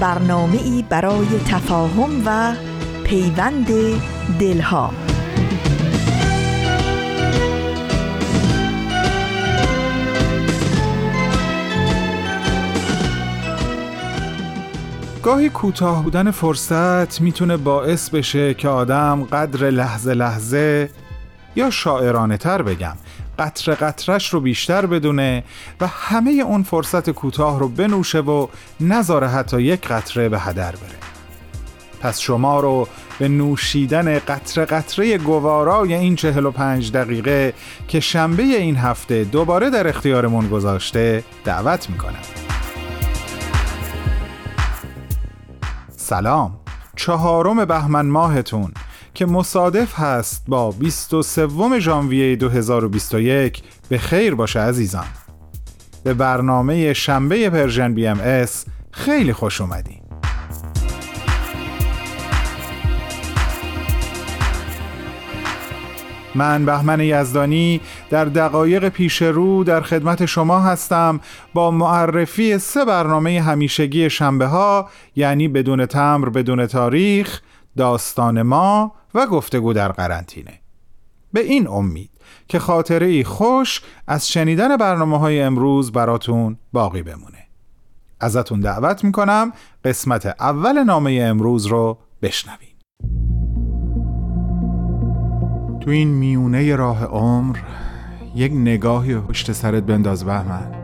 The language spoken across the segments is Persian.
برنامه ای برای تفاهم و پیوند دلها. گاهی کوتاه بودن فرصت می‌تونه باعث بشه که آدم قدر لحظه لحظه یا شاعرانه تر بگم. قطر قطرش رو بیشتر بدونه و همه اون فرصت کوتاه رو بنوشه و نذاره حتی یک قطره به هدر بره. پس شما رو به نوشیدن قطره قطره گوارای این چهل و پنج دقیقه که شنبه این هفته دوباره در اختیارمون گذاشته دعوت می‌کنم. سلام. چهارم بهمن ماهتون. که مصادف هست با 23 ژانویه 2021 به خیر باشه عزیزان. به برنامه شنبه Persian BMS خیلی خوش اومدین من بهمن یزدانی در دقایق پیش رو در خدمت شما هستم با معرفی سه برنامه همیشگی شنبه ها یعنی بدون تمبر بدون تاریخ داستان ما و گفتگو در قرنطینه. به این امید که خاطره ای خوش از شنیدن برنامه های امروز براتون باقی بمونه. ازتون دعوت می‌کنم قسمت اول نامه امروز رو بشنوین. تو این میونه راه عمر یک نگاهی پشت سرت بنداز بهمن.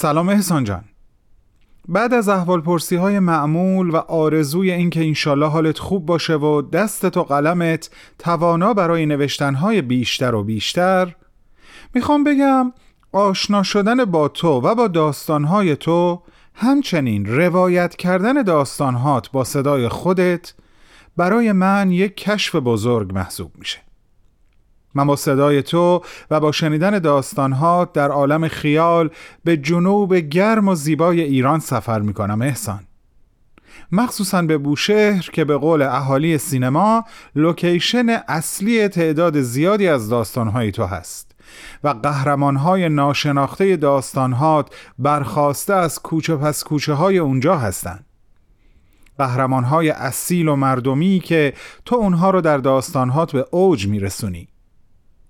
سلام احسان جان. بعد از احوال پرسی های معمول و آرزوی اینکه انشالله حالت خوب باشه و دستت و قلمت توانا برای نوشتن های بیشتر و بیشتر می‌خوام بگم آشنا شدن با تو و با داستانهای تو همچنین روایت کردن داستانهات با صدای خودت برای من یک کشف بزرگ محسوب میشه. من با صدای تو و با شنیدن داستانها در عالم خیال به جنوب گرم و زیبای ایران سفر می کنم احسان. مخصوصا به بوشهر که به قول اهالی سینما لوکیشن اصلی تعداد زیادی از داستانهای تو هست و قهرمانهای ناشناخته داستانهات برخواسته از کوچه پس کوچه های اونجا هستند قهرمانهای اصیل و مردمی که تو اونها رو در داستانهات به اوج میرسونی.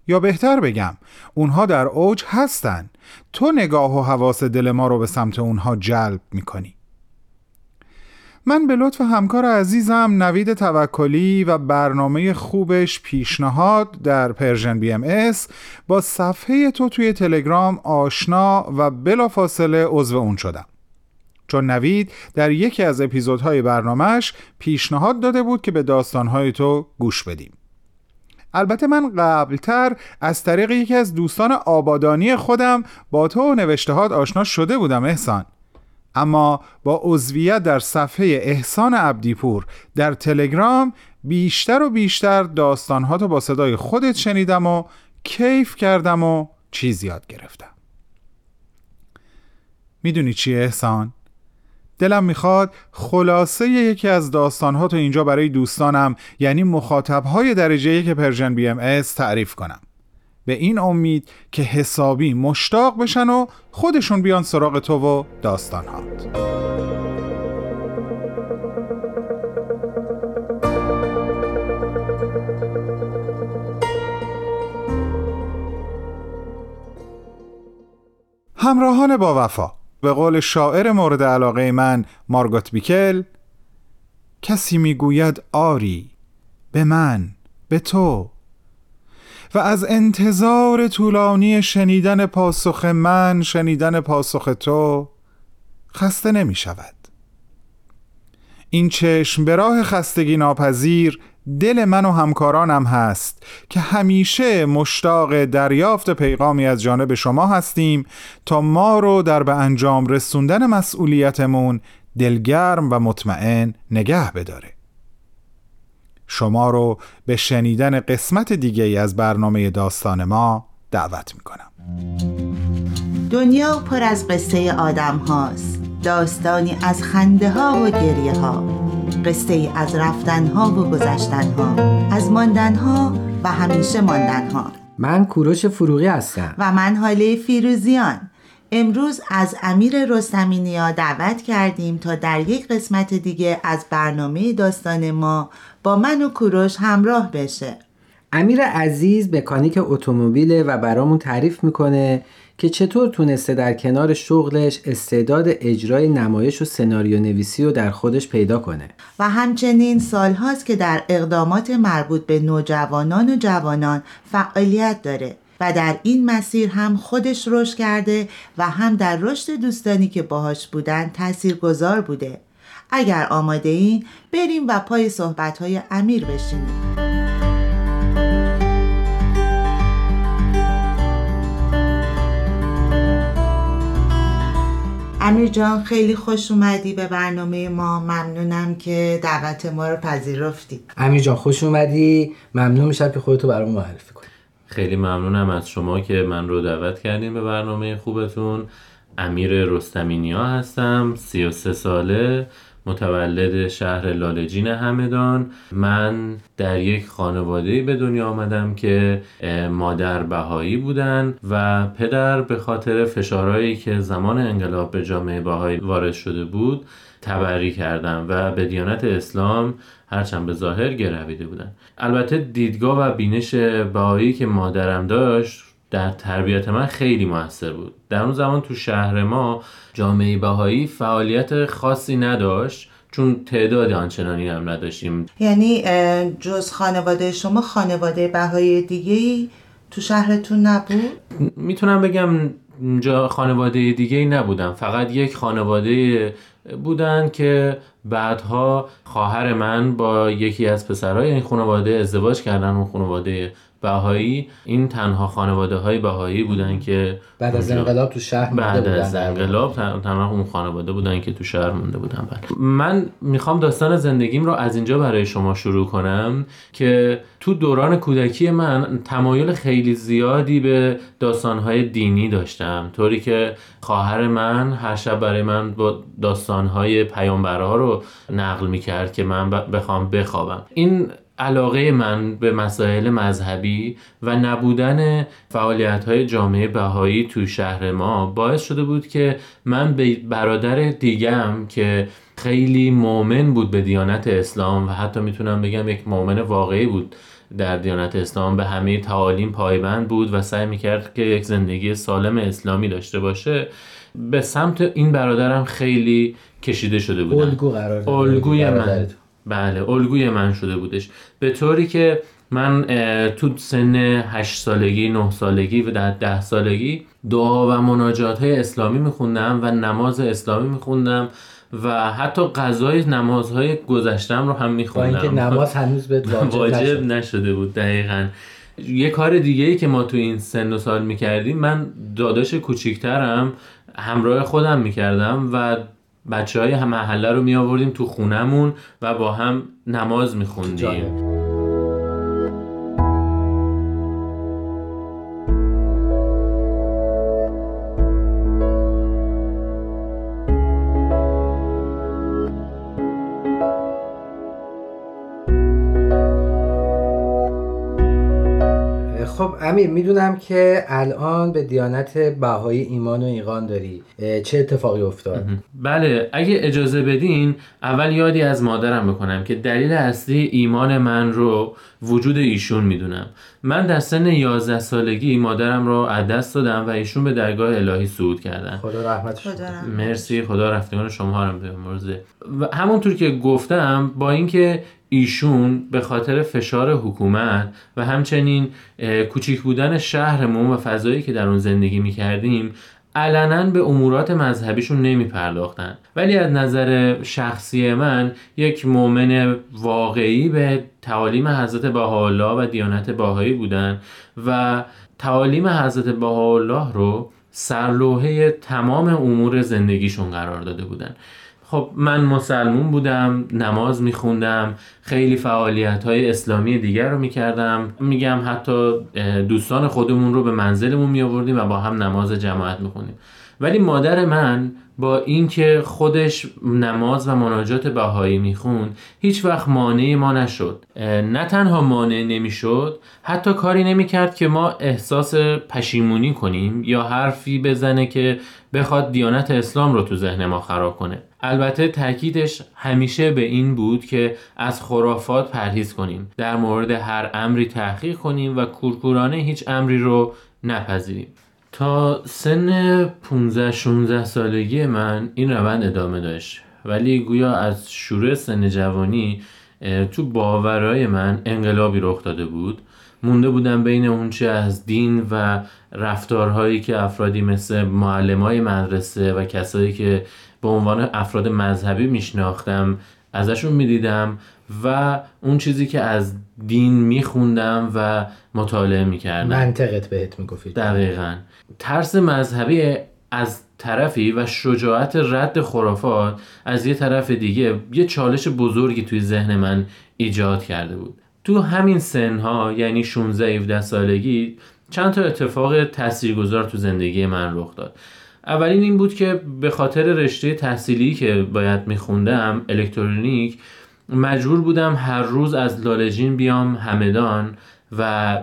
یا بهتر بگم اونها در اوج هستن. تو نگاه و حواس دل ما رو به سمت اونها جلب می‌کنی. من به لطف همکار عزیزم نوید توکلی و برنامه خوبش پیشنهاد در Persian BMS با صفحه تو توی تلگرام آشنا و بلافاصله عضو اون شدم. چون نوید در یکی از اپیزودهای برنامهش پیشنهاد داده بود که به داستانهای تو گوش بدیم. البته من قبلتر از طریق یکی از دوستان آبادانی خودم با تو و نوشتهات آشنا شده بودم احسان اما با عضویت در صفحه احسان عبدیپور در تلگرام بیشتر و بیشتر داستانهاتو با صدای خودت شنیدم و کیف کردم و چیز یاد گرفتم می‌دونی چیه احسان؟ دلم می‌خواد خلاصه یکی از داستانهاتو اینجا برای دوستانم یعنی مخاطبهای درجه یک Persian BMS تعریف کنم. به این امید که حسابی مشتاق بشن و خودشون بیان سراغ تو و داستانهات. همراهان با وفا به قول شاعر مورد علاقه من مارگوت بیکل کسی می‌گوید آری به من به تو. و از انتظار طولانی شنیدن پاسخ من شنیدن پاسخ تو خسته نمی شود این چشم به راه خستگی ناپذیر دل من و همکارانم هست که همیشه مشتاق دریافت پیغامی از جانب شما هستیم تا ما رو در به انجام رسوندن مسئولیتمون دلگرم و مطمئن نگه بداره. شما رو به شنیدن قسمت دیگه از برنامه داستان ما دعوت می‌کنم. دنیا پر از قصه آدم هاست. داستانی از خنده ها و گریه ها قصه ای از رفتن ها و گذشتن ها از ماندن ها و همیشه ماندن ها من کوروش فروغی هستم. و من حاله فیروزیان. امروز از امیر رستمینیا دعوت کردیم تا در یک قسمت دیگه از برنامه داستان ما با من و کوروش همراه بشه. امیر عزیز مکانیک اتومبیل و برامون تعریف می‌کنه که چطور تونسته در کنار شغلش استعداد اجرای نمایش و سناریو نویسی رو در خودش پیدا کنه. و همچنین سالهاست که در اقدامات مربوط به نوجوانان و جوانان فعالیت داره و در این مسیر هم خودش رشد کرده و هم در رشد دوستانی که باهاش بودن تأثیر گذار بوده. اگر آماده این بریم و پای صحبت های امیر بشینیم. امیر جان خیلی خوش اومدی به برنامه ما. ممنونم که دعوت ما رو پذیرفتی. امیر جان خوش اومدی. ممنون میشم که خودتو برام معرفی کنی. خیلی ممنونم از شما که من رو دعوت کردین به برنامه خوبتون. امیر رستمینیا هستم 33 ساله. متولد شهر لالجین همدان. من در یک خانواده به دنیا آمدم که مادر بهایی بودن و پدر به خاطر فشارهایی که زمان انقلاب به جامعه بهایی وارد شده بود تبری کردن و به دیانت اسلام هرچند به ظاهر گرویده بودن. البته دیدگاه و بینش بهایی که مادرم داشت در تربیت من خیلی موثر بود. در اون زمان تو شهر ما جامعه بهایی فعالیت خاصی نداشت چون تعداد آنچنانی هم نداشتیم. یعنی جز خانواده شما خانواده بهایی دیگه تو شهرتون نبود؟ می‌تونم بگم جا خانواده دیگه ای نبودم. فقط یک خانواده بودن که بعدها خواهر من با یکی از پسرهای این خانواده ازدواج کردن اون خانواده بهایی این تنها خانواده های بهایی بودن که بعد از انقلاب تو شهر بعد از انقلاب تنها اون خانواده بودن که تو شهر مونده بودن. بله. من می‌خوام داستان زندگیم رو از اینجا برای شما شروع کنم که تو دوران کودکی من تمایل خیلی زیادی به داستانهای دینی داشتم. طوری که خواهر من هر شب برای من با داستانهای پیامبرها رو نقل می‌کرد که من بخوام بخوابم. این علاقه من به مسائل مذهبی و نبودن فعالیت های جامعه بهایی تو شهر ما باعث شده بود که من به برادر دیگم که خیلی مؤمن بود به دیانت اسلام و حتی می‌تونم بگم یک مؤمن واقعی بود در دیانت اسلام به همه تعالیم پایبند بود و سعی می‌کرد که یک زندگی سالم اسلامی داشته باشه به سمت این برادرم خیلی کشیده شده بودم. الگو قرار الگوی من. بله الگوی من شده بودش. به طوری که من تو سن 8 سالگی 9 سالگی و در 10 سالگی دعا و مناجات های اسلامی میخوندم و نماز اسلامی میخوندم و حتی غذای نمازهای گذشتم رو هم میخوندم اینکه نماز هنوز به واجب, واجب نشده. بود دقیقا. یه کار دیگه ای که ما تو این سن و سال می‌کردیم من داداش کوچیکترم همراه خودم می‌کردم و بچه های محله رو می آوردیم تو خونمون و با هم نماز می خوندیم امیر می‌دونم که الان به دیانت بهایی ایمان و ایقان داری. چه اتفاقی افتاد؟ بله اگه اجازه بدین اول یادی از مادرم بکنم که دلیل اصلی ایمان من رو وجود ایشون می‌دونم. من در سن 11 سالگی مادرم رو از دست دادم و ایشون به درگاه الهی صعود کردن. خدا رحمتش مرسی خدا رفتگان شما هم به و همونطور که گفتم با اینکه ایشون به خاطر فشار حکومت و همچنین کوچیک بودن شهرمون و فضایی که در اون زندگی می‌کردیم علنا به امورات مذهبیشون نمی پرداختن ولی از نظر شخصی من یک مؤمن واقعی به تعالیم حضرت بهاءالله و دیانت باهایی بودن و تعالیم حضرت بهاءالله رو سرلوحه تمام امور زندگیشون قرار داده بودن. خب من مسلمون بودم نماز میخوندم خیلی فعالیت های اسلامی دیگر رو می‌کردم. میگم حتی دوستان خودمون رو به منزلمون میآوردیم و با هم نماز جماعت می‌خونیم ولی مادر من با اینکه خودش نماز و مناجات بهایی می‌خوند هیچ وقت مانع ما نشد. نه تنها مانع نمی‌شد حتی کاری نمی‌کرد که ما احساس پشیمونی کنیم یا حرفی بزنه که بخواد دیانت اسلام رو تو ذهن ما خراب کنه. البته تاکیدش همیشه به این بود که از خرافات پرهیز کنیم در مورد هر امری تحقیق کنیم و کورکورانه هیچ امری رو نپذیریم. تا سن 15 16 سالگی من این روند ادامه داشت ولی گویا از شروع سن جوانی تو باورای من انقلابی رخ داده بود. مونده بودم بین اونچه از دین و رفتارهایی که افرادی مثل معلمای مدرسه و کسایی که به عنوان افراد مذهبی میشناختم ازشون می‌دیدم و اون چیزی که از دین میخوندم و مطالعه می‌کردم. منطقت بهت می‌گفتی دقیقا. ترس مذهبی از طرفی و شجاعت رد خرافات از یه طرف دیگه یه چالش بزرگی توی ذهن من ایجاد کرده بود. تو همین سنها یعنی 16 17 سالگی چند تا اتفاق تاثیرگذار تو زندگی من رخ داد. اولین این بود که به خاطر رشته تحصیلی که باید میخوندم الکترونیک مجبور بودم هر روز از لالجین بیام همدان و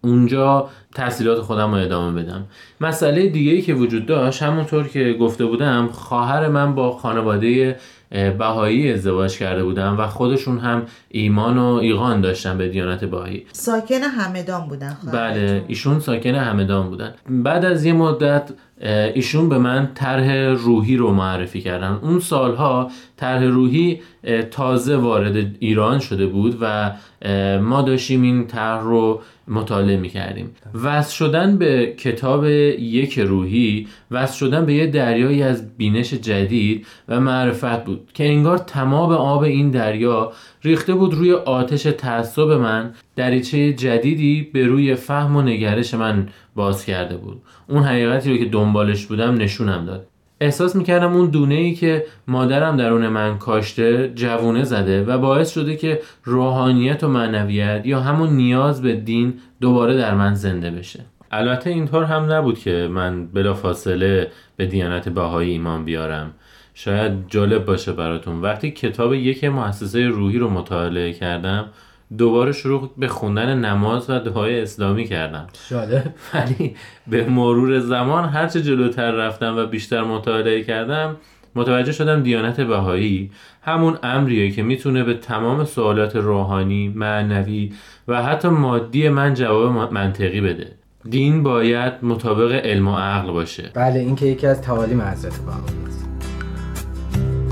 اونجا تحصیلات خودم رو ادامه بدم. مسئله دیگه ای که وجود داشت همونطور که گفته بودم خواهر من با خانواده بهایی ازدواج کرده بودن و خودشون هم ایمان و ایقان داشتن به دیانت بهایی. ساکن همدان بودن بله ایشون ساکن همدان بودن. بعد از یه مدت ایشون به من طرح روحی رو معرفی کردن. اون سالها طرح روحی تازه وارد ایران شده بود و ما داشتیم این طرح رو مطالعه می کردیم شدن به کتاب یک روحی وصل شدن به یه دریایی از بینش جدید و معرفت بود که انگار تمام آب این دریا ریخته بود روی آتش تعصب من. دریچه جدیدی به روی فهم و نگرش من باز کرده بود. اون حقیقتی رو که دنبالش بودم نشونم داد. احساس می‌کردم اون دونه ای که مادرم درون من کاشته جوونه زده و باعث شده که روحانیت و معنویت یا همون نیاز به دین دوباره در من زنده بشه. البته اینطور هم نبود که من بلا فاصله به دیانت بهایی ایمان بیارم. شاید جالب باشه براتون. وقتی کتاب یک مؤسسه روحی رو مطالعه کردم دوباره شروع به خوندن نماز و دعای اسلامی کردم. شاده ولی به مرور زمان هرچه جلوتر رفتم و بیشتر مطالعه کردم متوجه شدم دیانت بهایی همون امریه که می‌تونه به تمام سوالات روحانی، معنوی و حتی مادی من جواب منطقی بده. دین باید مطابق علم و عقل باشه. بله این که یکی از تعالیم حضرت بهایی است.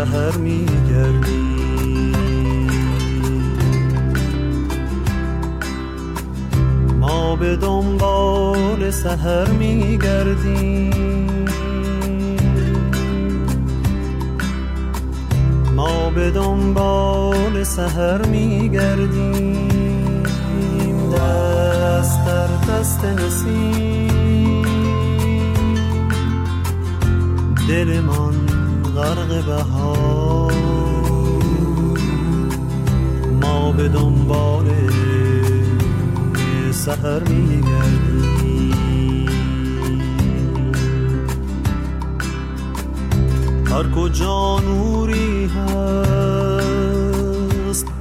سهر میگردیم ما به دنبال سهر میگردیم. ما به دنبال سهر میگردیم. دست نسیم. دلمان غرق بهار. ما به دنبال سهر میگردیم. هر کجا نوری هست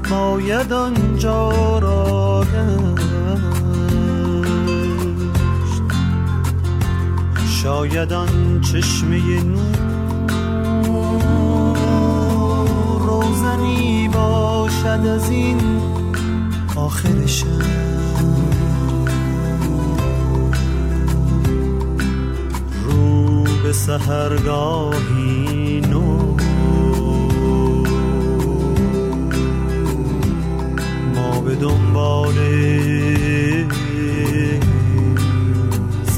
باید آنجا را گشت شاید آن چشمه نور باشد از این آخر شب. رو به سهرگاهی نو. ما به دنبال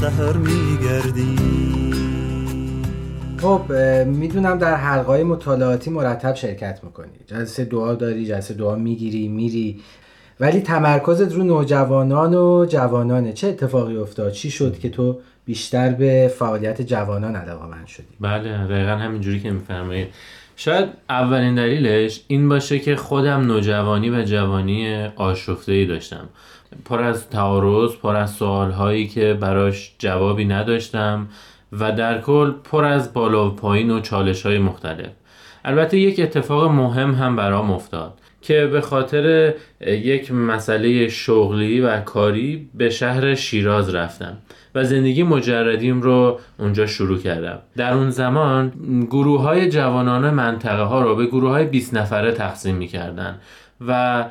سهر میگردیم. خب می‌دونم در حلقای مطالعاتی مرتب شرکت می‌کنی. جلسه دعا داری جلسه دعا می‌گیری میری. ولی تمرکزت رو نوجوانان و جوانانه. چه اتفاقی افتاد؟ چی شد که تو بیشتر به فعالیت جوانان علاقه‌مند شدی؟ بله دقیقا همینجوری که میفرمایید شاید اولین دلیلش این باشه که خودم نوجوانی و جوانی آشفته داشتم. پر از تعارض پر از سوال هایی که براش جوابی نداشتم. و در کل پر از بالا و پایین و چالش های مختلف. البته یک اتفاق مهم هم برام افتاد که به خاطر یک مسئله شغلی و کاری به شهر شیراز رفتم و زندگی مجردیم رو اونجا شروع کردم. در اون زمان گروه های جوانان منطقه ها رو به گروه های 20 نفره تقسیم می کردن و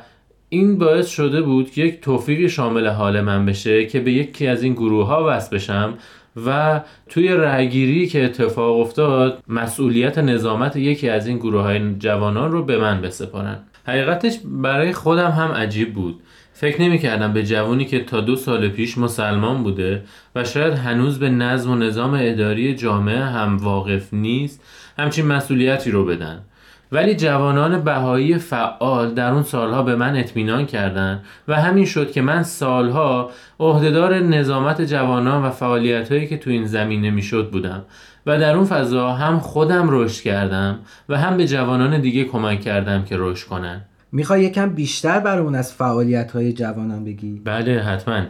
این باعث شده بود که یک توفیق شامل حال من بشه که به یکی از این گروه ها وصل بشم و توی رأیگیری که اتفاق افتاد مسئولیت نظامت یکی از این گروه های جوانان رو به من بسپارن. حقیقتش برای خودم هم عجیب بود. فکر نمی کردم به جوانی که تا دو سال پیش مسلمان بوده و شاید هنوز به نظم و نظام اداری جامعه هم واقف نیست همچین مسئولیتی رو بدن. ولی جوانان بهایی فعال در اون سالها به من اطمینان کردند و همین شد که من سالها عهدهدار نظامت جوانان و فعالیتهایی که تو این زمینه می‌شد بودم و در اون فضا هم خودم رشد کردم و هم به جوانان دیگه کمک کردم که رشد کنن می‌خوای یکم بیشتر برامون از فعالیت های جوانان بگی؟ بله حتما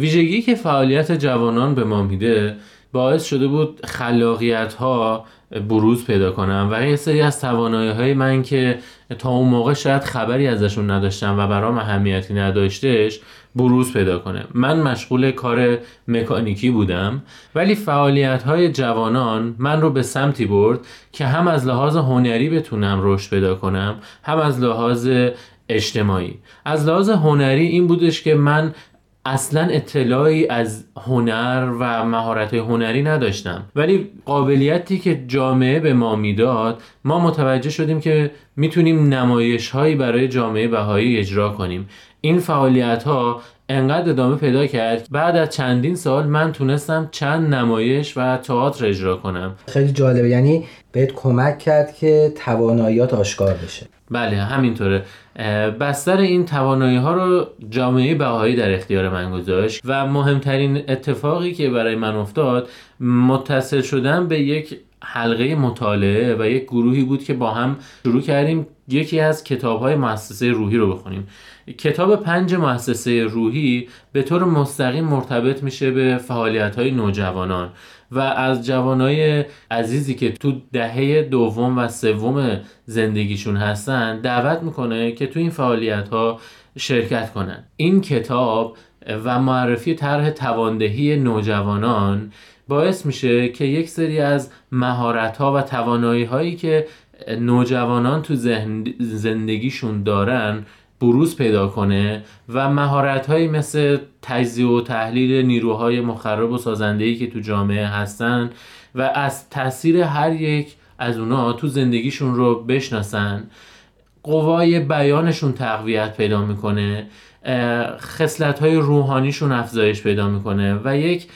ویژگی که فعالیت جوانان به ما میده باعث شده بود خلاقیت ها بروز پیدا کنم و یه سری از توانایی های من که تا اون موقع شاید خبری ازشون نداشتم و برام اهمیتی نداشتش بروز پیدا کنه. من مشغول کار مکانیکی بودم ولی فعالیت های جوانان من رو به سمتی برد که هم از لحاظ هنری بتونم رشد پیدا کنم هم از لحاظ اجتماعی. از لحاظ هنری این بودش که من اصلا اطلاعی از هنر و مهارت هنری نداشتم. ولی قابلیتی که جامعه به ما می‌داد ما متوجه شدیم که می‌تونیم نمایش هایی برای جامعه بهایی اجرا کنیم. این فعالیت ها انقدر ادامه پیدا کرد بعد از چندین سال من تونستم چند نمایش و تئاتر اجرا کنم. خیلی جالبه. یعنی بهت کمک کرد که تواناییات آشکار بشه. بله همینطوره. بستر این توانایی ها رو جامعه بهایی در اختیار من گذاشت و مهمترین اتفاقی که برای من افتاد متصل شدن به یک حلقه مطالعه و یک گروهی بود که با هم شروع کردیم یکی از کتاب های مؤسسه روحی رو بخونیم. کتاب پنج مؤسسه روحی به طور مستقیم مرتبط میشه به فعالیت های نوجوانان. و از جوانای عزیزی که تو دهه دوم و سوم زندگیشون هستن دعوت می‌کنه که تو این فعالیت ها شرکت کنن. این کتاب و معرفی طرح تواندهی نوجوانان باعث میشه که یک سری از مهارت ها و توانایی هایی که نوجوانان تو زندگیشون دارن بروز پیدا کنه و مهارت هایی مثل تجزیه و تحلیل نیروهای مخرب و سازندهی که تو جامعه هستن و از تاثیر هر یک از اونا تو زندگیشون رو بشناسن قوای بیانشون تقویت پیدا می‌کنه خصلت های روحانیشون افزایش پیدا می‌کنه و یک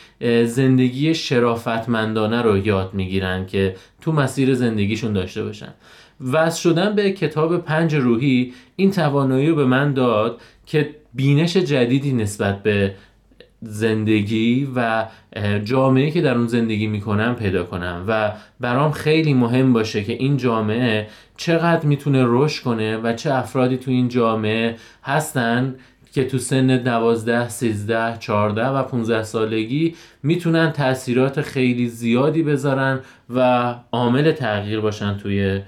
زندگی شرافتمندانه رو یاد می‌گیرن که تو مسیر زندگیشون داشته باشن. وصل شدن به کتاب پنج روحی این توانایی رو به من داد که بینش جدیدی نسبت به زندگی و جامعه که در اون زندگی می‌کنم پیدا کنم و برام خیلی مهم باشه که این جامعه چقدر می‌تونه رشد کنه و چه افرادی تو این جامعه هستن که تو سن 12, 13, 14 و 15 سالگی می‌تونن تاثیرات خیلی زیادی بذارن و عامل تغییر باشن توی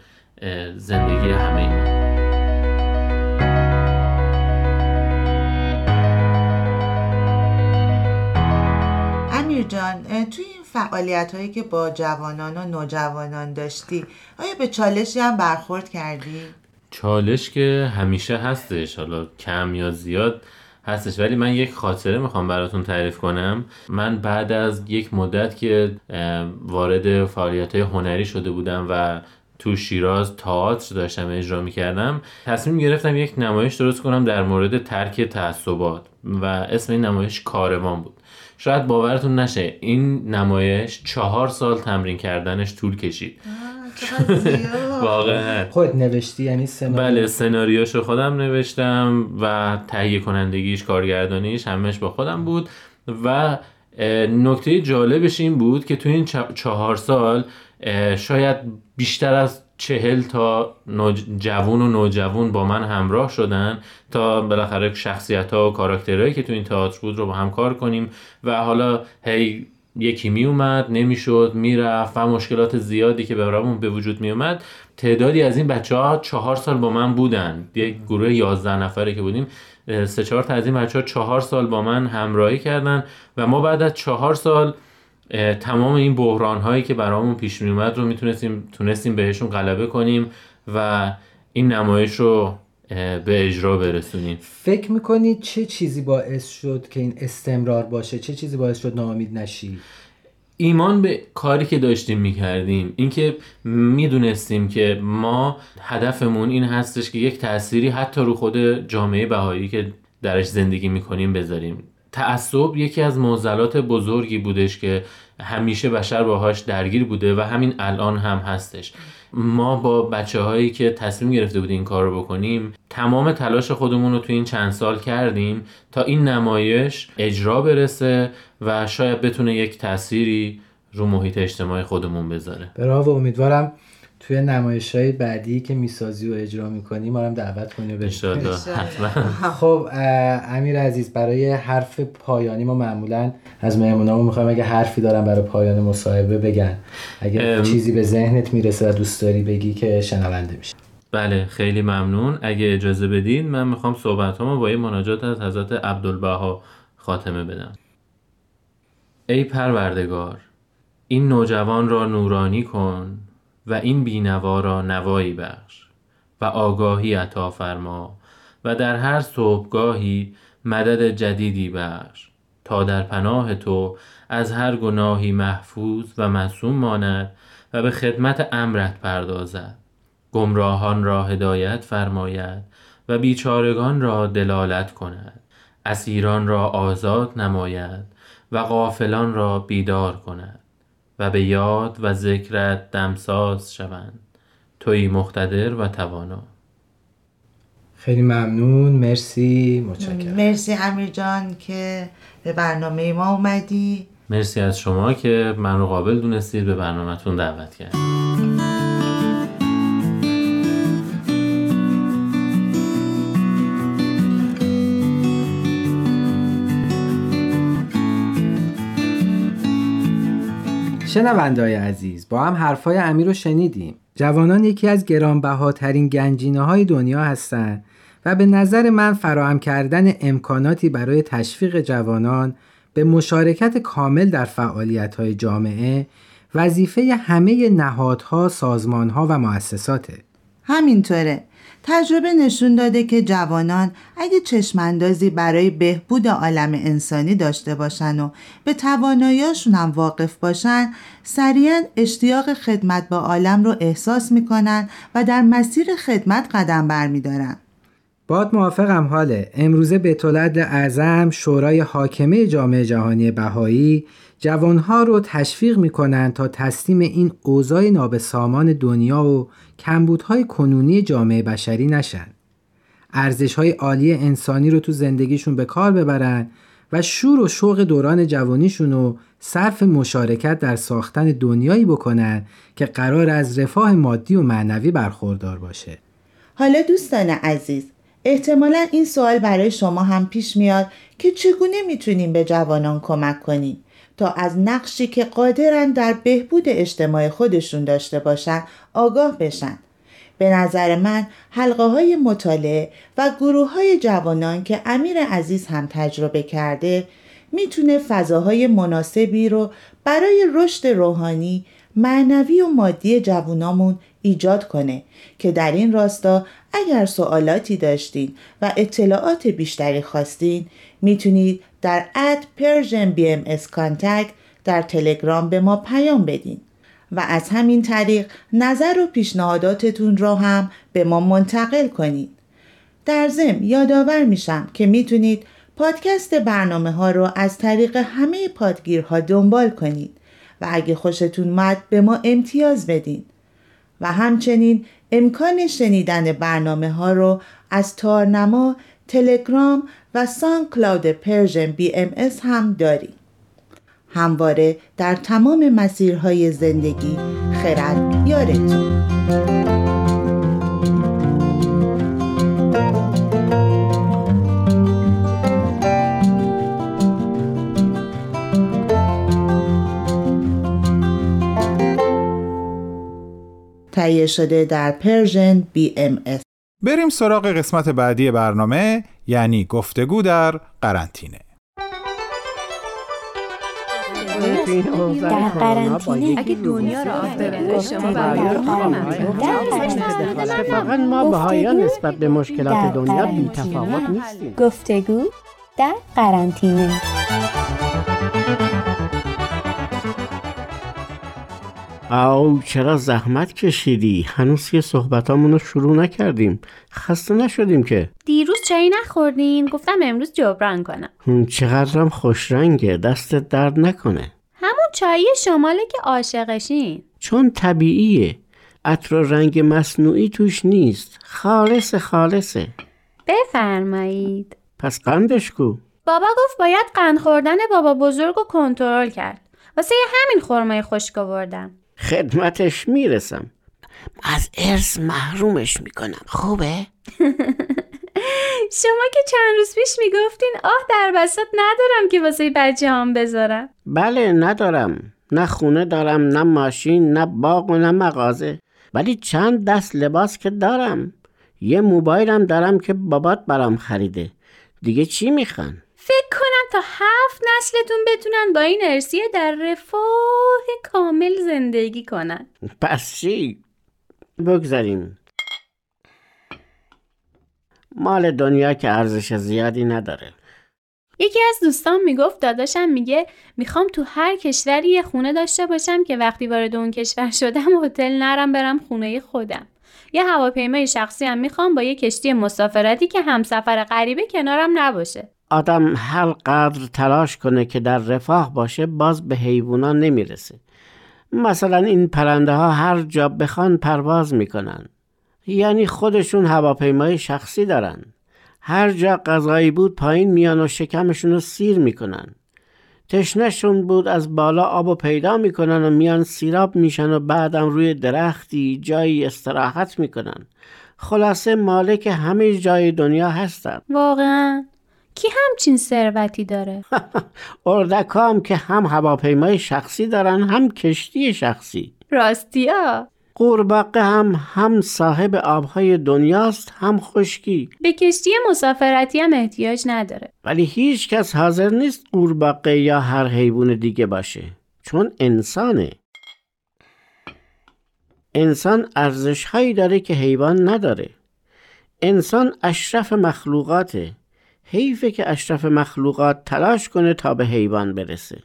زندگی همه اینا امیر جان توی این فعالیت هایی که با جوانان و نوجوانان داشتی آیا به چالشی هم برخورد کردی؟ چالش که همیشه هستش حالا کم یا زیاد هستش ولی من یک خاطره می‌خوام براتون تعریف کنم من بعد از یک مدت که وارد فعالیت های هنری شده بودم و تو شیراز تئاتر داشتم اجرا می‌کردم. تصمیم گرفتم یک نمایش درست کنم در مورد ترک تعصبات و اسم این نمایش کاروان بود. شاید باورتون نشه این نمایش چهار سال تمرین کردنش طول کشید. واقعا. خود نوشتی یعنی سناریو؟ بله سناریوشو خودم نوشتم و تهیه کنندگیش کارگردانیش همش با خودم بود و نکته جالبش این بود که تو این چهار سال شاید بیشتر از چهل تا جوون و نوجوون با من همراه شدن تا بالاخره شخصیت ها و کاراکترهایی که تو این تئاتر بود رو با هم کار کنیم و حالا هی یکی می اومد نمی‌شد می‌رفت و مشکلات زیادی که برامون به وجود می اومد تعدادی از این بچه ها چهار سال با من بودن. یک گروه یازده نفره که بودیم. سه چهار تا از این بچه ها چهار سال با من همراهی کردن و ما بعد از چهار سال تمام این بحران هایی که برامون پیش می اومد رو می‌تونستیم تونستیم بهشون غلبه کنیم و این نمایش رو به اجرا برسونیم. فکر می‌کنید چه چیزی باعث شد که این استمرار باشه؟ چه چیزی باعث شد ناامید نشی؟ ایمان به کاری که داشتیم می‌کردیم اینکه می‌دونستیم که ما هدفمون این هستش که یک تأثیری حتی رو خود جامعه بهایی که درش زندگی می‌کنیم بذاریم. تعصب یکی از معضلات بزرگی بودش که همیشه بشر باهاش درگیر بوده و همین الان هم هستش. ما با بچه هایی که تصمیم گرفته بودیم این کار رو بکنیم تمام تلاش خودمون رو تو این چند سال کردیم تا این نمایش اجرا برسه و شاید بتونه یک تأثیری رو محیط اجتماعی خودمون بذاره. براو امیدوارم توی نمایش های بعدی که می‌سازی و اجرا می‌کنی ما هم دعوت کنی و خب امیر عزیز برای حرف پایانی ما معمولا از مهمونامون می‌خوایم اگه حرفی دارم برای پایان مصاحبه بگن. اگه چیزی به ذهنت می‌رسه و دوست داری بگی که شنونده میشه بله خیلی ممنون. اگه اجازه بدین من می‌خوام صحبت با یه مناجات از حضرت عبدالبها خاتمه بدم. ای پروردگار این نوجوان را نورانی کن و این بینوا را نوایی بخش و آگاهی عطا فرما و در هر صبحگاهی مدد جدیدی بخش تا در پناه تو از هر گناهی محفوظ و معصوم ماند و به خدمت امرت پردازد. گمراهان را هدایت فرماید و بیچارگان را دلالت کند. اسیران را آزاد نماید. و غافلان را بیدار کند و به یاد و ذکرت دمساز شوند. توی مقتدر و توانا. خیلی ممنون. مرسی. متشکرم. مرسی امیر جان که به برنامه ما اومدی. مرسی از شما که من رو قابل دونستید به برنامهتون دعوت کرد شنوندای عزیز با هم حرفای امیر رو شنیدیم جوانان یکی از گرانبهاترین گنجینه های دنیا هستند و به نظر من فراهم کردن امکاناتی برای تشویق جوانان به مشارکت کامل در فعالیت های جامعه وظیفه همه نهادها، سازمانها و مؤسساته. همینطوره. تجربه نشون داده که جوانان اگه چشماندازی برای بهبود عالم انسانی داشته باشن و به تواناییاشون هم واقف باشن سریعا اشتیاق خدمت با عالم رو احساس می‌کنن و در مسیر خدمت قدم برمیدارن. باد موافقم حاله. امروزه به طولت اعظم شورای حاکمه جامعه جهانی بهایی جوانها رو تشویق می‌کنن تا تسلیم این اوضاع نابسامان دنیا و کمبودهای کنونی جامعه بشری نشن. ارزش های عالی انسانی رو تو زندگیشون به کار ببرن و شور و شوق دوران جوانیشون رو صرف مشارکت در ساختن دنیایی بکنن که قرار از رفاه مادی و معنوی برخوردار باشه. حالا دوستان عزیز احتمالا این سوال برای شما هم پیش میاد که چگونه می‌تونیم به جوانان کمک کنیم تا از نقشی که قادرن در بهبود اجتماع خودشون داشته باشن آگاه بشن. به نظر من حلقه های مطالعه و گروه های جوانان که امیر عزیز هم تجربه کرده می‌تونه فضاهای مناسبی رو برای رشد روحانی، معنوی و مادی جوانامون ایجاد کنه. که در این راستا اگر سوالاتی داشتین و اطلاعات بیشتری خواستین می‌تونید در at Persian BMS در تلگرام به ما پیام بدین. و از همین طریق نظر و پیشنهاداتتون را هم به ما منتقل کنید. در ضمن یادآور میشم که می‌تونید پادکست برنامه ها رو از طریق همه پادگیرها دنبال کنید و اگه خوشتون اومد به ما امتیاز بدین. و همچنین امکان شنیدن برنامه ها رو از تارنما، تلگرام و SoundCloud Persian BM هم داریم. همواره در تمام مسیرهای زندگی خرد یارتون تهیه شده در پرژن BMS بریم سراغ قسمت بعدی برنامه یعنی گفتگو در قرنطینه. در قرنطینه. اگه دنیا رو آب ببره شما اتفاقا ما بهایان نسبت به مشکلات دنیا بی تفاوت نیستیم. گفتگو در قرنطینه. او چرا زحمت کشیدی؟ هنوز یه صحبتامون رو شروع نکردیم. خسته نشدیم که. دیروز چایی نخوردین؟ گفتم امروز جبران کنم. چقدرم خوش رنگه. دستت درد نکنه. همون چایی شماله که عاشقشین. چون طبیعیه. عطر و رنگ مصنوعی توش نیست. خالص خالصه. بفرمایید. پس قندش کو. بابا گفت باید قند خوردن بابا بزرگ رو کنترل کرد. واسه همین خرمای خشک آوردم. خدمتش می‌رسم. از ارث محرومش می‌کنم. خوبه؟ شما که چند روز پیش می‌گفتین آه در بسات ندارم که واسه بچه هم بذارم. بله ندارم. نه خونه دارم نه ماشین نه باغ و نه مغازه. ولی چند دست لباس که دارم. یه موبایلم دارم که بابات برام خریده. دیگه چی می‌خوان؟ فکر تا هفت نسلتون بتونن با این ارسیه در رفاه کامل زندگی کنن. پس چی؟ بگذاریم. مال دنیا که ارزش زیادی نداره. یکی از دوستان می‌گفت داداشم میگه می‌خوام تو هر کشوری یه خونه داشته باشم که وقتی وارد اون کشور شدم هتل نرم برم خونه خودم. یه هواپیمای شخصی هم می‌خوام با یه کشتی مسافرتی که همسفر غریبه کنارم نباشه. آدم هر قدر تلاش کنه که در رفاه باشه باز به حیوونا نمی‌رسه. مثلا این پرنده ها هر جا بخوان پرواز می‌کنن. یعنی خودشون هواپیمای شخصی دارن. هر جا غذایی بود پایین میان و شکمشون رو سیر می‌کنن. تشنشون بود از بالا آب و پیدا می‌کنن و میان سیراب میشن و بعدم روی درختی جایی استراحت می‌کنن. خلاصه مالک همه جای دنیا هستن. واقعا. کی همچین ثروتی داره؟ اردک هم که هم هواپیمای شخصی دارن هم کشتی شخصی. راستیا قورباغه هم هم صاحب آبهای دنیاست هم خشکی. به کشتی مسافرتی هم احتیاج نداره. ولی هیچ کس حاضر نیست قورباغه یا هر حیوان دیگه باشه. چون انسانه. انسان ارزش هایی داره که حیوان نداره. انسان اشرف مخلوقاته. حیفه که اشرف مخلوقات تلاش کنه تا به حیوان برسه.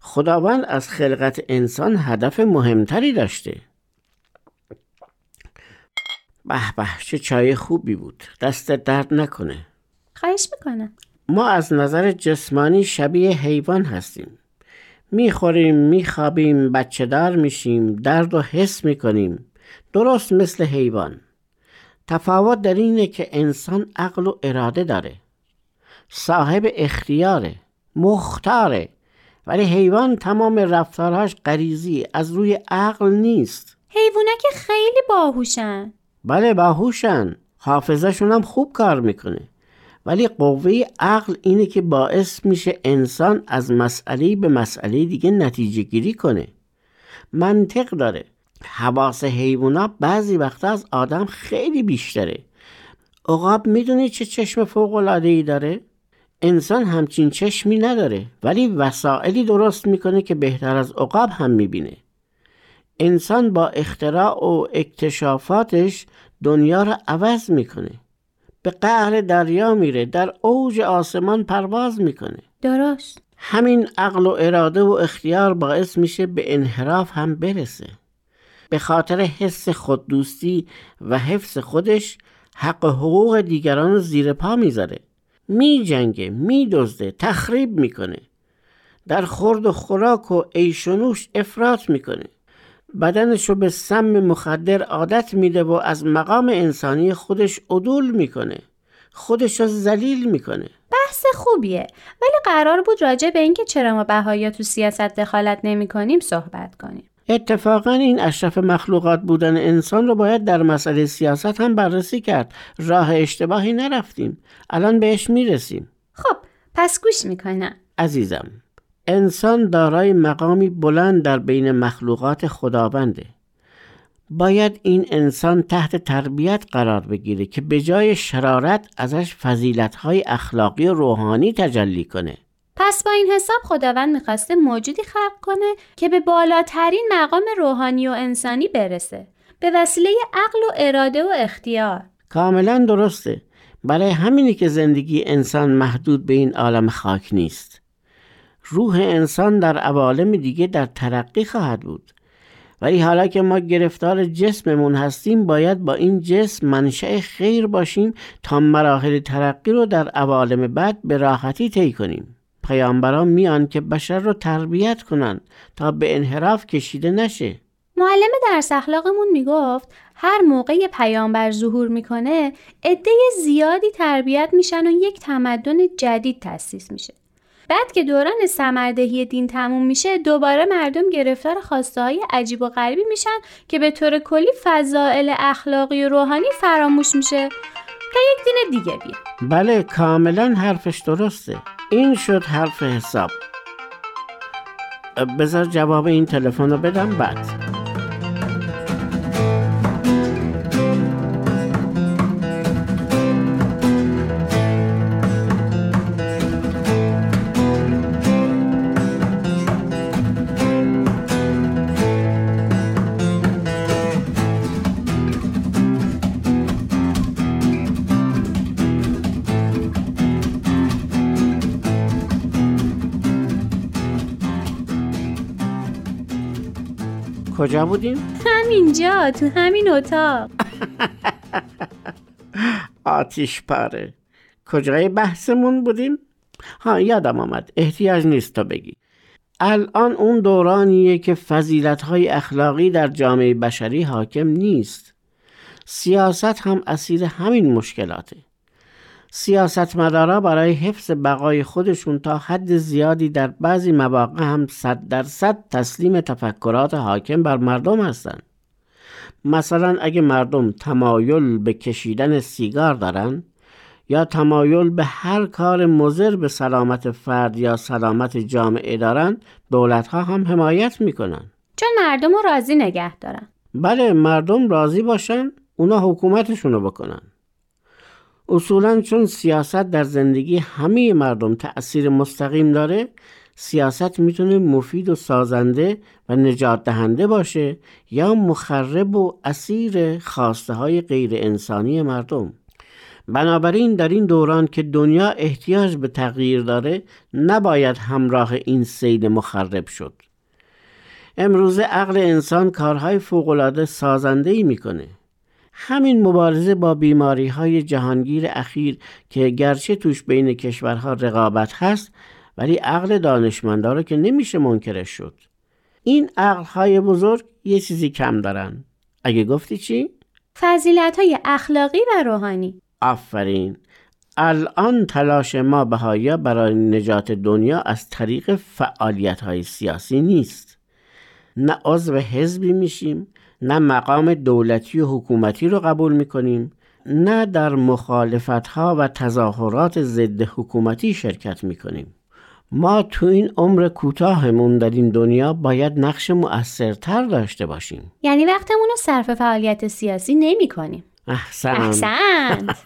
خداوند از خلقت انسان هدف مهمتری داشته. به به چه چای خوبی بود. دست درد نکنه. خواهش می‌کنم. ما از نظر جسمانی شبیه حیوان هستیم. می‌خوریم میخوابیم بچه دار میشیم درد و حس می‌کنیم. درست مثل حیوان. تفاوت در اینه که انسان عقل و اراده داره. صاحب اختیاره مختاره. ولی حیوان تمام رفتارهاش غریزی از روی عقل نیست. حیوونا که خیلی باهوشن. بله باهوشن. حافظشون هم خوب کار می‌کنه. ولی قوه عقل اینه که باعث میشه انسان از مسئله به مسئله دیگه نتیجه گیری کنه. منطق داره. حواس حیوونا بعضی وقتا از آدم خیلی بیشتره. عقاب می‌دونی چه چشم فوق العاده ای داره؟ انسان همچین چشمی نداره ولی وسائلی درست می‌کنه که بهتر از عقاب هم می‌بینه. انسان با اختراع و اکتشافاتش دنیا را عوض می‌کنه. به قهر دریا میره در اوج آسمان پرواز می‌کنه. درست. همین عقل و اراده و اختیار باعث میشه به انحراف هم برسه. به خاطر حس خوددوستی و حفظ خودش حق حقوق دیگران رو زیر پا می‌ذاره. می جنگه می دزده تخریب می‌کنه. در خورد و خوراک و ایشونوش افراط می‌کنه. بدنش رو به سم مخدر عادت میده و از مقام انسانی خودش عدول می‌کنه. خودش رو زلیل می‌کنه. بحث خوبیه. ولی قرار بود راجع به اینکه چرا ما بهایا تو سیاست دخالت نمی کنیم صحبت کنیم. اتفاقا این اشرف مخلوقات بودن انسان رو باید در مسئله سیاست هم بررسی کرد. راه اشتباهی نرفتیم. الان بهش می‌رسیم. خب پس گوش می‌کنم. عزیزم انسان دارای مقامی بلند در بین مخلوقات خداونده. باید این انسان تحت تربیت قرار بگیره که به جای شرارت ازش فضیلتهای اخلاقی و روحانی تجلی کنه. پس با این حساب خداوند می‌خواسته موجودی خلق کنه که به بالاترین مقام روحانی و انسانی برسه به وسیله عقل و اراده و اختیار. کاملا درسته. برای همینی که زندگی انسان محدود به این عالم خاک نیست. روح انسان در عوالم دیگه در ترقی خواهد بود. ولی حالا که ما گرفتار جسممون هستیم باید با این جسم منشأ خیر باشیم تا مراحل ترقی رو در عوالم بعد به راحتی طی کنیم. پیامبران میان که بشر رو تربیت کنن تا به انحراف کشیده نشه. معلم درس اخلاقمون می‌گفت هر موقع پیامبر ظهور می‌کنه عده زیادی تربیت میشن و یک تمدن جدید تأسیس میشه. بعد که دوران سمردهی دین تموم میشه دوباره مردم گرفتار خواسته های عجیب و غریبی میشن که به طور کلی فضائل اخلاقی و روحانی فراموش میشه. تا یک دین دیگه بیا. بله کاملا حرفش درسته. این شد حرف حساب. بذار جواب این تلفن رو بدم بعد. کجا بودیم؟ همینجا تو همین اتاق. آتیش پاره. کجای بحثمون بودیم؟ ها یادم آمد. احتیاج نیست تا بگی. الان اون دورانیه که فضیلت های اخلاقی در جامعه بشری حاکم نیست. سیاست هم اسیر همین مشکلاته. سیاستمدارا برای حفظ بقای خودشون تا حد زیادی در بعضی مواقع هم صد درصد تسلیم تفکرات حاکم بر مردم هستند. مثلا اگه مردم تمایل به کشیدن سیگار دارن یا تمایل به هر کار مضر به سلامت فرد یا سلامت جامعه دارن دولت ها هم حمایت می‌کنن. چون مردم رو راضی نگه دارن. بله مردم راضی باشن اونا حکومتشونو بکنن. اصولا چون سیاست در زندگی همه مردم تأثیر مستقیم داره سیاست می‌تونه مفید و سازنده و نجات دهنده باشه یا مخرب و اسیر خواسته های غیر انسانی مردم. بنابراین در این دوران که دنیا احتیاج به تغییر داره نباید همراه این سیل مخرب شد. امروزه عقل انسان کارهای فوقالعاده سازنده ای می‌کنه. همین مبارزه با بیماری های جهانگیر اخیر که گرچه توش بین کشورها رقابت هست ولی عقل دانشمندا رو که نمیشه منکرش شد. این عقل های بزرگ یه چیزی کم دارن. اگه گفتی چی؟ فضیلت های اخلاقی و روحانی. آفرین. الان تلاش ما بهایا برای نجات دنیا از طریق فعالیت های سیاسی نیست. نه عضو حزبی میشیم نه مقام دولتی و حکومتی رو قبول می‌کنیم نه در مخالفت ها و تظاهرات ضد حکومتی شرکت می‌کنیم. ما تو این عمر کوتاهمون در این دنیا باید نقش مؤثرتر داشته باشیم. یعنی وقتمون رو صرف فعالیت سیاسی نمی کنیم احسن. احسنت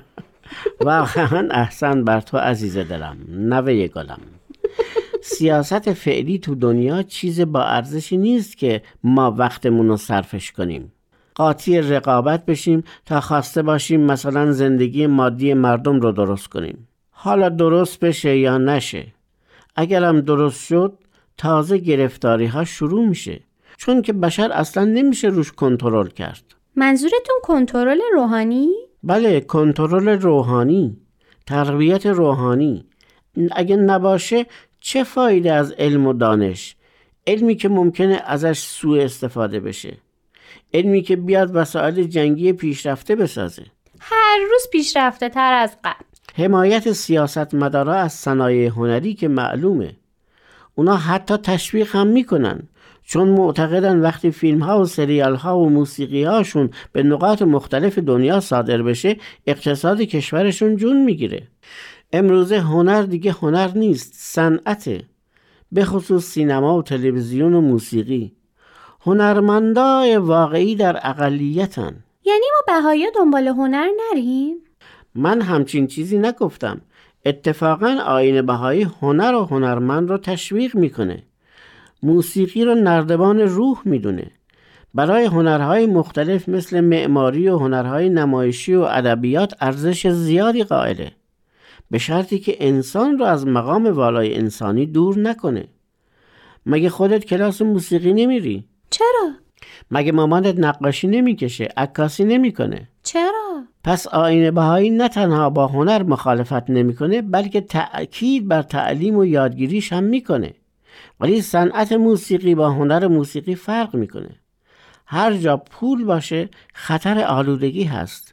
واقعا احسن بر تو عزیز دلم. نوه گلم. سیاست فعلی تو دنیا چیز با ارزشی نیست که ما وقتمون رو صرفش کنیم. قاطی رقابت بشیم تا خواسته باشیم مثلا زندگی مادی مردم رو درست کنیم. حالا درست بشه یا نشه؟ اگرم درست شد تازه گرفتاری ها شروع میشه. چون که بشر اصلا نمیشه روش کنترل کرد. منظورتون کنترل روحانی؟ بله کنترل روحانی. تربیت روحانی. اگه نباشه چه فایده از علم و دانش؟ علمی که ممکنه ازش سوء استفاده بشه. علمی که بیاد وسایل جنگی پیشرفته بسازه. هر روز پیشرفته تر از قبل. حمایت سیاست مدارا از صنایع هنری که معلومه. اونا حتی تشویق هم می‌کنن چون معتقدن وقتی فیلم ها و سریال ها و موسیقی هاشون به نقاط مختلف دنیا صادر بشه اقتصاد کشورشون جون می‌گیره. امروزه هنر دیگه هنر نیست صنعته به خصوص سینما و تلویزیون و موسیقی. هنرمندای واقعی در اقلیتن. یعنی ما بهایا دنبال هنر نریم؟ من همچین چیزی نگفتم. اتفاقا آین بهایی هنر و هنرمند رو تشویق می‌کنه. موسیقی رو نردبان روح می‌دونه. برای هنرهای مختلف مثل معماری و هنرهای نمایشی و ادبیات ارزش زیادی قائله. به شرطی که انسان رو از مقام والای انسانی دور نکنه مگه خودت کلاس موسیقی نمیری؟ چرا؟ مگه مامانت نقاشی نمی‌کشه عکاسی نمی‌کنه چرا؟ پس آین بهایی نه تنها با هنر مخالفت نمی‌کنه بلکه تأکید بر تعلیم و یادگیریش هم می‌کنه ولی صنعت موسیقی با هنر موسیقی فرق می‌کنه هر جا پول باشه خطر آلودگی هست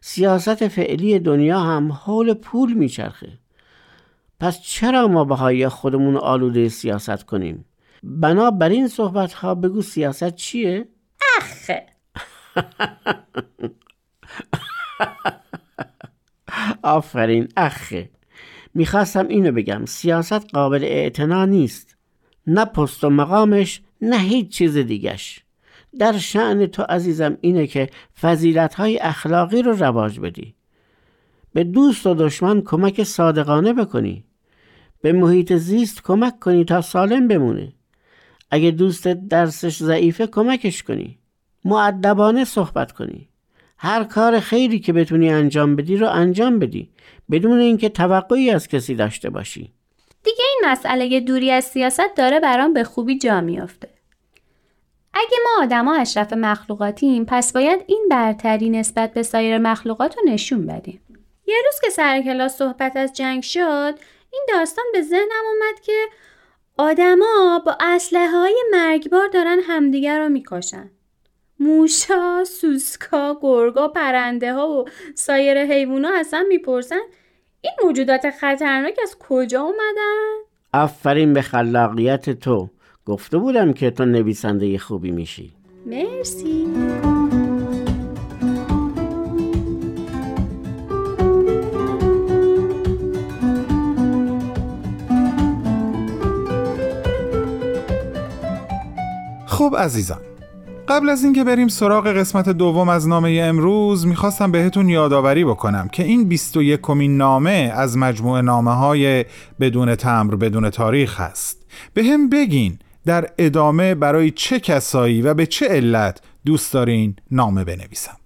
سیاست فعلی دنیا هم حول پول میچرخه. پس چرا ما بهایی خودمون آلوده سیاست کنیم؟ بنابراین صحبت ها بگو سیاست چیه؟ اخه آفرین اخه می‌خواستم اینو بگم سیاست قابل اعتنا نیست. نه پست و مقامش نه هیچ چیز دیگش در شعن تو عزیزم اینه که فضیلت های اخلاقی رو رواج بدی. به دوست و دشمن کمک صادقانه بکنی. به محیط زیست کمک کنی تا سالم بمونه اگه دوستت درسش ضعیفه کمکش کنی. معدبانه صحبت کنی. هر کار خیری که بتونی انجام بدی رو انجام بدی. بدون اینکه توقعی از کسی داشته باشی. دیگه این مسئله دوری از سیاست داره برام به خوبی جا میافته. اگه ما آدما اشرف مخلوقاتیم پس باید این برتری نسبت به سایر مخلوقات رو نشون بدیم. یه روز که سر کلاس صحبت از جنگ شد این داستان به ذهنم اومد که آدما با اسلحه های مرگبار دارن همدیگر رو می‌کشن. موشا، سوسکا، گرگا، پرنده ها و سایر حیوونا اصلا می‌پرسن این موجودات خطرناک از کجا اومدن؟ آفرین به خلاقیت تو. گفته بودم که تو نویسنده خوبی میشی. مرسی. خب عزیزان قبل از اینکه بریم سراغ قسمت دوم از نامه امروز می‌خواستم بهتون یادآوری بکنم که این 21 کمین نامه از مجموعه نامه های بدون تمر بدون تاریخ هست. به هم بگین در ادامه برای چه کسایی و به چه علت دوست دارین نامه بنویسم؟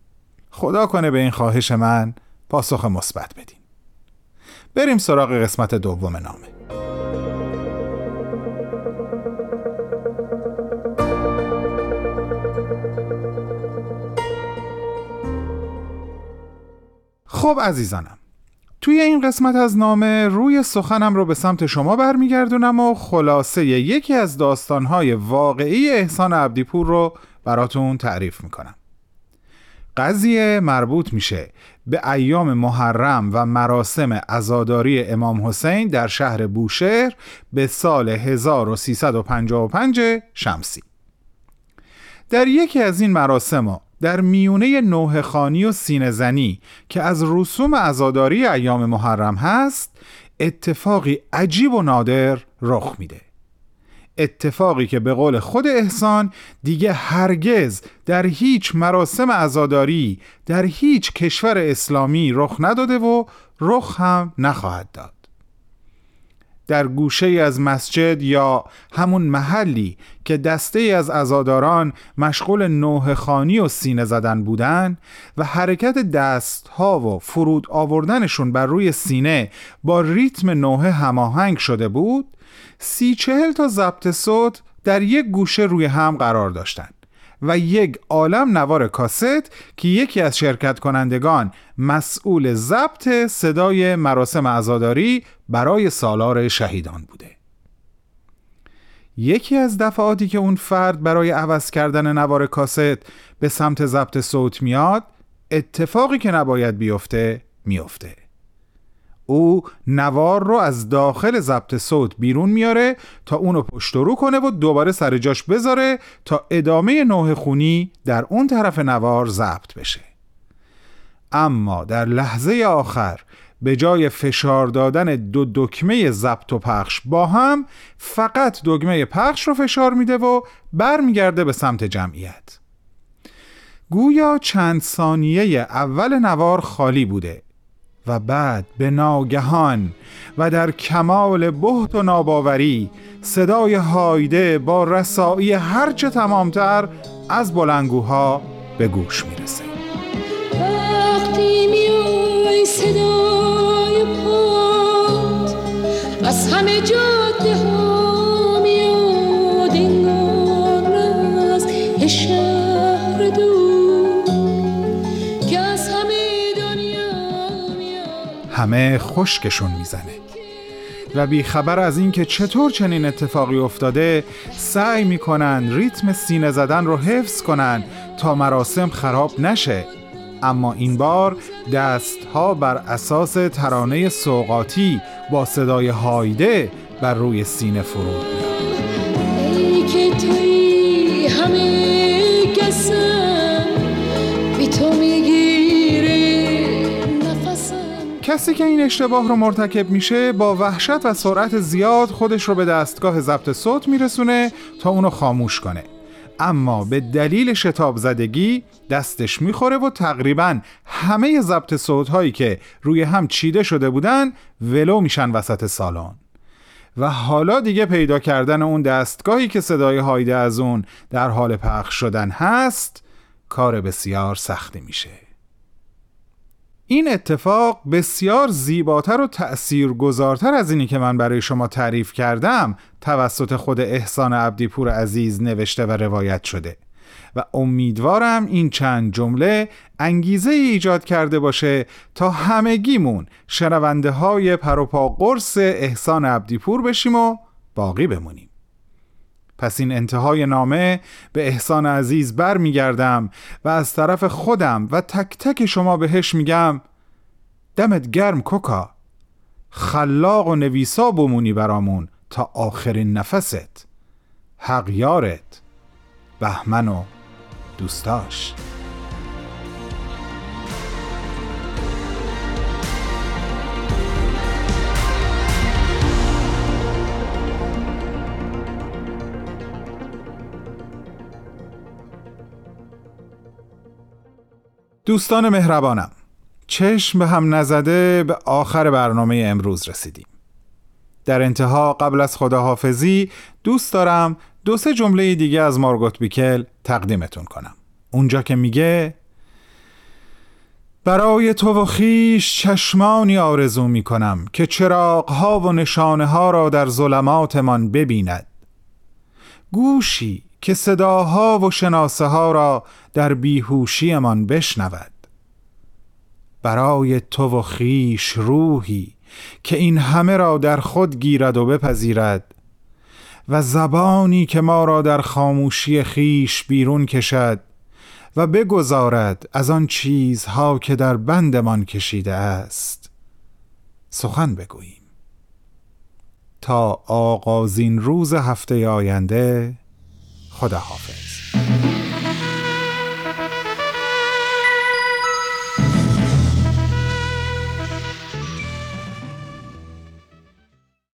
خدا کنه به این خواهش من پاسخ مثبت بدین. بریم سراغ قسمت دوم نامه. خب عزیزانم توی این قسمت از نامه روی سخنم رو به سمت شما برمیگردونم و خلاصه یکی از داستانهای واقعی احسان عبدیپور رو براتون تعریف می‌کنم. قضیه مربوط میشه به ایام محرم و مراسم عزاداری امام حسین در شهر بوشهر به سال 1355 شمسی. در یکی از این مراسم در میونه نوه خانی و سینه زنی که از رسوم عزاداری ایام محرم هست اتفاقی عجیب و نادر رخ میده. اتفاقی که به قول خود احسان دیگه هرگز در هیچ مراسم عزاداری در هیچ کشور اسلامی رخ نداده و رخ هم نخواهد داد. در گوشه از مسجد یا همون محلی که دسته از ازاداران مشغول نوه خانی و سینه زدن بودن و حرکت دست ها و فرود آوردنشون بر روی سینه با ریتم نوه هماهنگ شده بود سی چهل تا ضبط صوت در یک گوشه روی هم قرار داشتند و یک عالم نوار کاست که یکی از شرکت کنندگان مسئول ضبط صدای مراسم عزاداری برای سالار شهیدان بوده. یکی از دفعاتی که اون فرد برای عوض کردن نوار کاست به سمت ضبط صوت میاد اتفاقی که نباید بیفته میفته. او نوار رو از داخل ضبط صوت بیرون میاره تا اونو پشت رو کنه و دوباره سر جاش بذاره تا ادامه نوه خونی در اون طرف نوار ضبط بشه. اما در لحظه آخر به جای فشار دادن دو دکمه ضبط و پخش با هم فقط دکمه پخش رو فشار میده و برمیگرده به سمت جمعیت. گویا چند ثانیه اول نوار خالی بوده. و بعد به ناگهان و در کمال بهت و ناباوری صدای هایده با رسایی هرچه تمامتر از بلنگوها به گوش می‌رسه وقتی میای صدای پاد از همه جاده همه خشکشون می‌زنه. و بیخبر از اینکه چطور چنین اتفاقی افتاده سعی می‌کنن ریتم سینه زدن رو حفظ کنن تا مراسم خراب نشه. اما این بار دستها بر اساس ترانه سوقاتی با صدای هایده بر روی سینه فرود کسی که این اشتباه رو مرتکب میشه با وحشت و سرعت زیاد خودش رو به دستگاه ضبط صوت میرسونه تا اونو خاموش کنه. اما به دلیل شتاب زدگی دستش می‌خوره و تقریبا همه ضبط صوت هایی که روی هم چیده شده بودن ولو میشن وسط سالن. و حالا دیگه پیدا کردن اون دستگاهی که صدای هایده از اون در حال پخش شدن هست کار بسیار سختی میشه. این اتفاق بسیار زیباتر و تأثیرگذارتر از اینی که من برای شما تعریف کردم توسط خود احسان عبدیپور عزیز نوشته و روایت شده. و امیدوارم این چند جمله انگیزه ایجاد کرده باشه تا همگیمون شنونده های پروپا قرص احسان عبدیپور بشیم و باقی بمونیم. پس این انتهای نامه به احسان عزیز بر میگردم و از طرف خودم و تک تک شما بهش میگم دمت گرم کوکا خلاق و نویسا بمونی برامون تا آخرین نفست. حق یارت بهمن و دوستاش. دوستان مهربانم چشم به هم نزده به آخر برنامه امروز رسیدیم. در انتها قبل از خداحافظی دوست دارم دو سه جمله دیگه از مارگوت بیکل تقدیمتون کنم. اونجا که میگه برای تو و خیش چشمانی آرزو می کنم که چراغها و نشانه ها را در ظلماتمان ببیند. گوشی که صداها و شناسه ها را در بیهوشیمان بشنود. برای تو و خیش روحی که این همه را در خود گیرد و بپذیرد و زبانی که ما را در خاموشی خیش بیرون کشد و بگذارد از آن چیزها که در بندمان کشیده است. سخن بگوییم. تا آغازین روز هفته آینده خداحافظ.